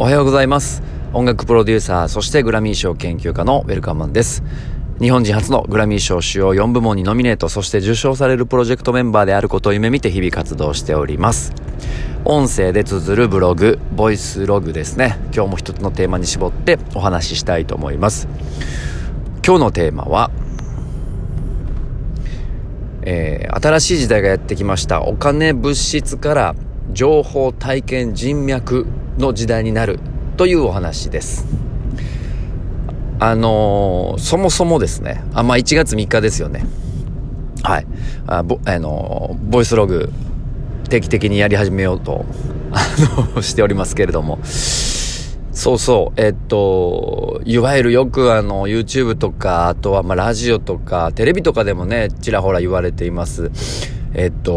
おはようございます。音楽プロデューサーそしてグラミー賞研究家のウェルカムマンです。日本人初のグラミー賞主要4部門にノミネートそして受賞されるプロジェクトメンバーであることを夢見て日々活動しております。音声で綴るブログボイスログですね。今日も一つのテーマに絞ってお話ししたいと思います。今日のテーマはえー、新しい時代がやってきました。お金物質から情報体験人脈の時代になるというお話です。あのー、そもそもですね、あ、まあ、1月3日ですよね。はい。あ、ぼ、あのー、ボイスログ、定期的にやり始めようと、あの、しておりますけれども。そうそう、えっと、いわゆるよくあの、YouTube とか、あとはま、ラジオとか、テレビとかでもね、ちらほら言われています。えっと、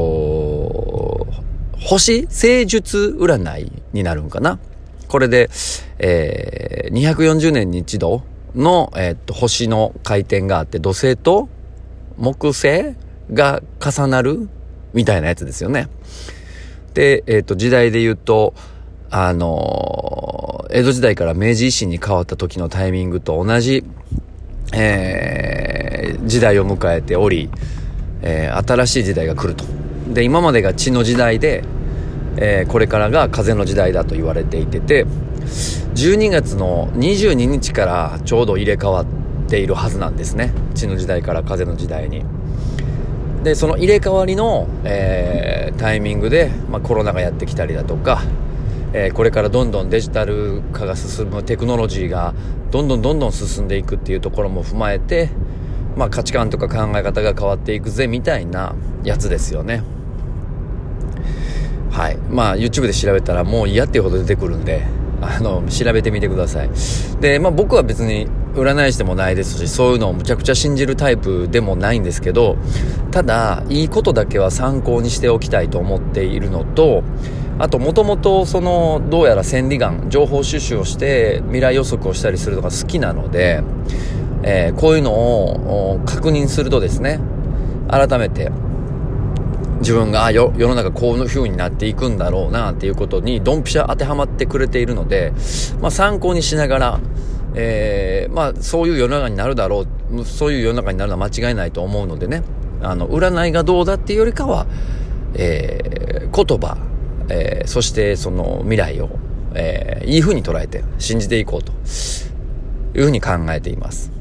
星星術占いになるんかな？これで、えー、240年に一度の、えー、っと、星の回転があって、土星と木星が重なるみたいなやつですよね。で、えー、っと、時代で言うと、あのー、江戸時代から明治維新に変わった時のタイミングと同じ、えー、時代を迎えており、えー、新しい時代が来ると。で、今までが地の時代で、えー、これからが風の時代だと言われていてて、12月の22日からちょうど入れ替わっているはずなんですね。地の時代から風の時代に。で、その入れ替わりの、えー、タイミングで、まあ、コロナがやってきたりだとか、えー、これからどんどんデジタル化が進むテクノロジーがどんどんどんどん進んでいくっていうところも踏まえて、まあ、価値観とか考え方が変わっていくぜみたいなやつですよね。はい。まあ、YouTube で調べたらもう嫌っていうほど出てくるんで、あの、調べてみてください。で、まあ僕は別に占い師でもないですし、そういうのをむちゃくちゃ信じるタイプでもないんですけど、ただ、いいことだけは参考にしておきたいと思っているのと、あと、もともと、その、どうやら千里眼、情報収集をして、未来予測をしたりするのが好きなので、えー、こういうのを確認するとですね、改めて、自分が世の中こういう風になっていくんだろうなっていうことにドンピシャ当てはまってくれているので、まあ、参考にしながら、えー、まあそういう世の中になるだろうそういう世の中になるのは間違いないと思うのでねあの占いがどうだっていうよりかは、えー、言葉、えー、そしてその未来を、え、いい風に捉えて信じていこうというふうに考えています。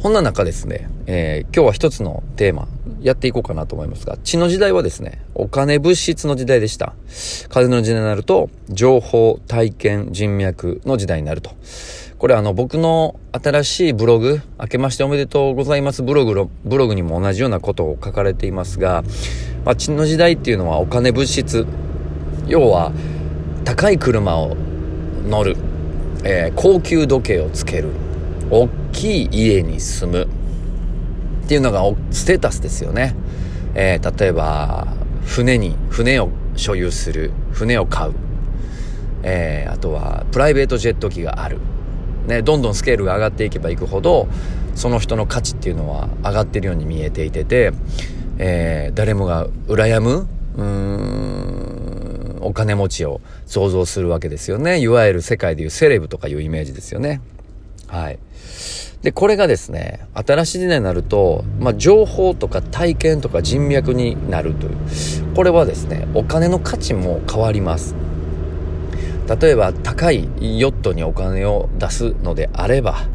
こんな中ですね、えー、今日は一つのテーマ、やっていこうかなと思いますが、血の時代はですね、お金物質の時代でした。風の時代になると、情報、体験、人脈の時代になると。これあの、僕の新しいブログ、明けましておめでとうございますブログの、ブログにも同じようなことを書かれていますが、まあ、血の時代っていうのはお金物質、要は、高い車を乗る、えー、高級時計をつける、大きい家に住むっていうのがステータスですよね。えー、例えば、船に、船を所有する、船を買う。えー、あとは、プライベートジェット機がある。ね、どんどんスケールが上がっていけばいくほど、その人の価値っていうのは上がってるように見えていてて、えー、誰もが羨む、うーん、お金持ちを想像するわけですよね。いわゆる世界でいうセレブとかいうイメージですよね。はい。で、これがですね、新しい時代になると、まあ、情報とか体験とか人脈になるという。これはですね、お金の価値も変わります。例えば、高いヨットにお金を出すのであれば、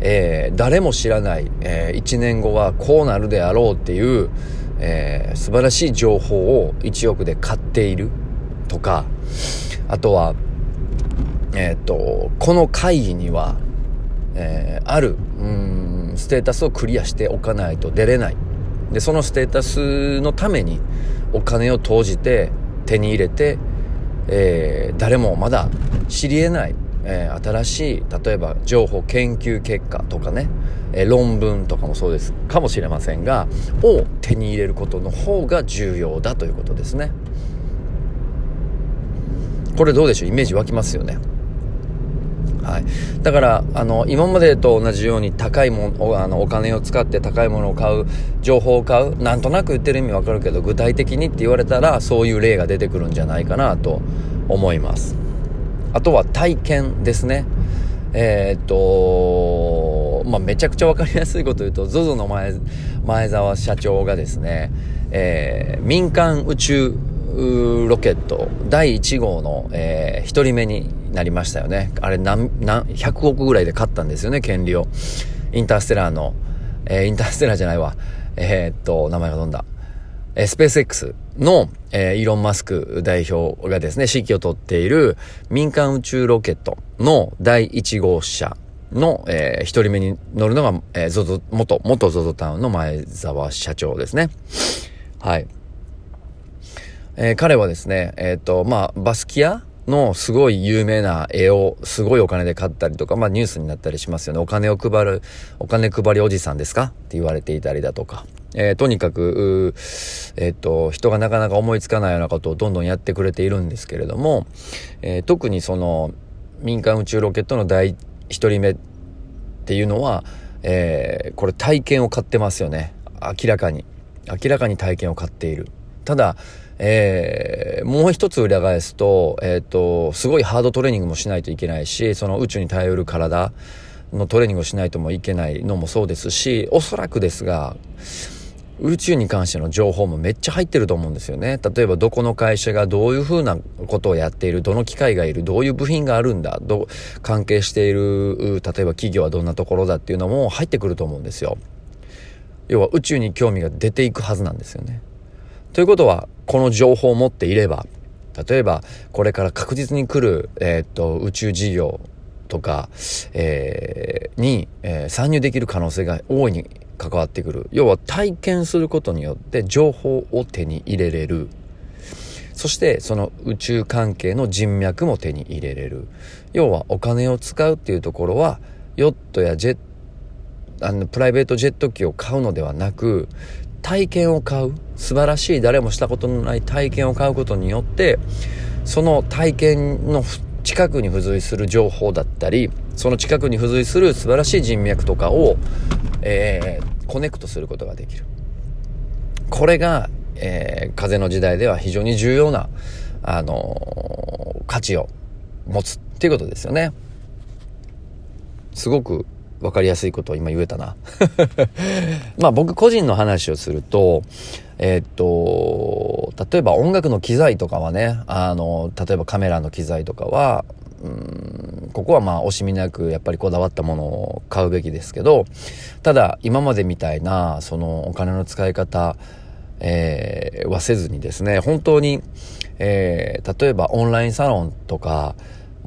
えー、誰も知らない、えー、1年後はこうなるであろうっていう、えー、素晴らしい情報を1億で買っているとか、あとは、えっ、と、この会議にはえー、ある、うん、ステータスをクリアしておかないと出れない。で、そのステータスのためにお金を投じて手に入れて、えー、誰もまだ知り得ない、えー、新しい、例えば情報研究結果とかね、えー、論文とかもそうですかもしれませんが、を手に入れることの方が重要だということですね。これどうでしょう？イメージ湧きますよね。はい。だから、あの、今までと同じように高いもの、あの、お金を使って高いものを買う、情報を買う、なんとなく言ってる意味わかるけど、具体的にって言われたら、そういう例が出てくるんじゃないかなと思います。あとは体験ですね。えー、っと、まあ、めちゃくちゃわかりやすいこと言うと、ZOZO の前、前澤社長がですね、えー、民間宇宙ロケット第1号の、えー、1人目になりましたよね。あれ何、何、100億ぐらいで買ったんですよね、権利を。インターステラーの、えー、インターステラーじゃないわ。えー、っと、名前が飛んだ。えー、スペース X の、えー、イーロン・マスク代表がですね、指揮を執っている民間宇宙ロケットの第1号車の、えー、一人目に乗るのが、えー、ゾゾ、元、元ゾゾタウンの前澤社長ですね。はい。えー、彼はですね、えっ、と、まあ、バスキアのすごい有名な絵をすごいお金で買ったりとか、まあニュースになったりしますよね。お金を配る、お金配りおじさんですか？って言われていたりだとか。えー、とにかく、えっ、ー、と、人がなかなか思いつかないようなことをどんどんやってくれているんですけれども、えー、特にその民間宇宙ロケットの第一人目っていうのは、えこれ体験を買ってますよね。明らかに。明らかに体験を買っている。ただ、えー、もう一つ裏返すと、えっ、ー、と、すごいハードトレーニングもしないといけないし、その宇宙に頼る体のトレーニングをしないともいけないのもそうですし、おそらくですが、宇宙に関しての情報もめっちゃ入ってると思うんですよね。例えばどこの会社がどういうふうなことをやっている、どの機械がいる、どういう部品があるんだ、ど関係している、例えば企業はどんなところだっていうのも入ってくると思うんですよ。要は宇宙に興味が出ていくはずなんですよね。ということは、この情報を持っていれば、例えばこれから確実に来る、えー、っと宇宙事業とか、えー、に、えー、参入できる可能性が大いに関わってくる。要は体験することによって情報を手に入れれる。そしてその宇宙関係の人脈も手に入れれる。要はお金を使うっていうところはヨットやジェット、あのプライベートジェット機を買うのではなく体験を買う。素晴らしい。誰もしたことのない体験を買うことによってその体験の近くに付随する情報だったりその近くに付随する素晴らしい人脈とかを、えー、コネクトすることができる。これが、えー、風の時代では非常に重要な、あのー、価値を持つっていうことですよね。すごく分かりやすいことを今言えたな。まあ僕個人の話をするとえー、っと例えば音楽の機材とかはねあの例えばカメラの機材とかはうんここはまあ惜しみなくやっぱりこだわったものを買うべきですけどただ今までみたいなそのお金の使い方、えー、はせずにですね本当に、えー、例えばオンラインサロンとか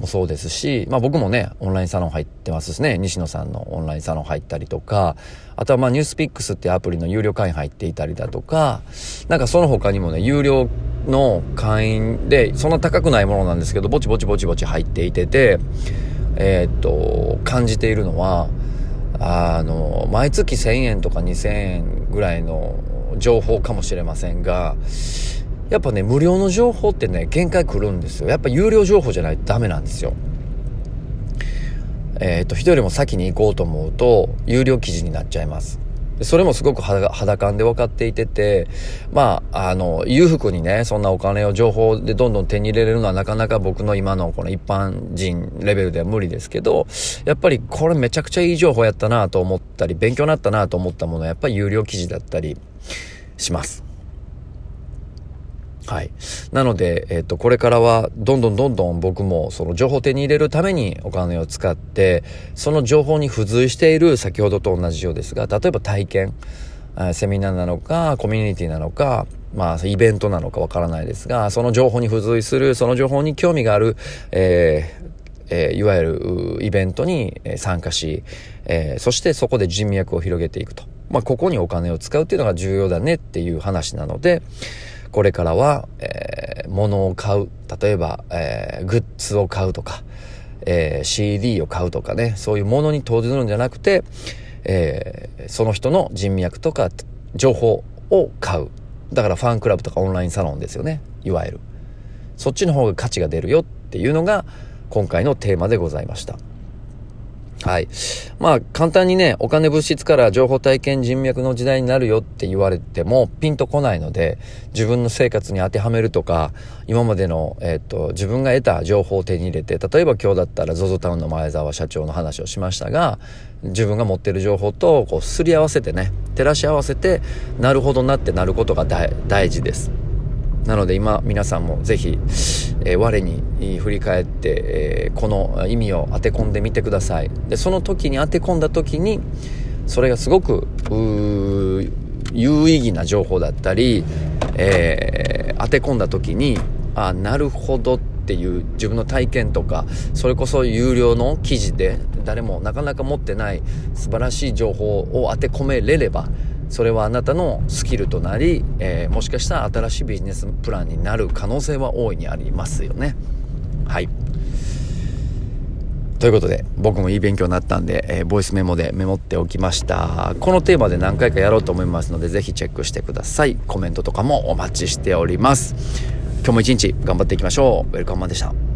もそうですし、まあ僕もね、オンラインサロン入ってますしね、西野さんのオンラインサロン入ったりとか、あとはまあニュースピックスっていうアプリの有料会員入っていたりだとか、なんかその他にもね、有料の会員で、そんな高くないものなんですけど、ぼちぼちぼちぼち入っていてて、えー、っと、感じているのは、あの、毎月1000円とか2000円ぐらいの情報かもしれませんが、やっぱね、無料の情報ってね、限界来るんですよ。やっぱ有料情報じゃないとダメなんですよ。えっ、ー、と、人よりも先に行こうと思うと、有料記事になっちゃいます。それもすごく肌感で分かっていてて、まあ、あの、裕福にね、そんなお金を情報でどんどん手に入れれるのはなかなか僕の今のこの一般人レベルでは無理ですけど、やっぱりこれめちゃくちゃいい情報やったなと思ったり、勉強になったなと思ったものはやっぱり有料記事だったりします。はい。なので、えっ、と、これからは、どんどんどんどん僕も、その情報を手に入れるためにお金を使って、その情報に付随している、先ほどと同じようですが、例えば体験、セミナーなのか、コミュニティなのか、まあ、イベントなのかわからないですが、その情報に付随する、その情報に興味がある、えーえー、いわゆるイベントに参加し、えー、そしてそこで人脈を広げていくと。まあ、ここにお金を使うっていうのが重要だねっていう話なので、これからは、えー、物を買う。例えば、えー、グッズを買うとか、えー、CD を買うとかね、そういうものに投じるんじゃなくて、えー、その人の人脈とか情報を買う。だからファンクラブとかオンラインサロンですよね。いわゆる。そっちの方が価値が出るよっていうのが今回のテーマでございました。はい。まあ、簡単にね、お金物質から情報体験人脈の時代になるよって言われても、ピンとこないので、自分の生活に当てはめるとか、今までの、えっ、と、自分が得た情報を手に入れて、例えば今日だったら ZOZO タウンの前澤社長の話をしましたが、自分が持ってる情報と、こう、すり合わせてね、照らし合わせて、なるほどなってなることが大事です。なので今皆さんもぜひ、えー、我に振り返って、えー、この意味を当て込んでみてください。でその時に当て込んだ時にそれがすごく有意義な情報だったり、えー、当て込んだ時にあなるほどっていう自分の体験とかそれこそ有料の記事で誰もなかなか持ってない素晴らしい情報を当て込めれればそれはあなたのスキルとなり、えー、もしかしたら新しいビジネスプランになる可能性は大いにありますよね。はい。ということで、僕もいい勉強になったんで、えー、ボイスメモでメモっておきました。このテーマで何回かやろうと思いますので、ぜひチェックしてください。コメントとかもお待ちしております。今日も一日頑張っていきましょう。ウェルカムマンでした。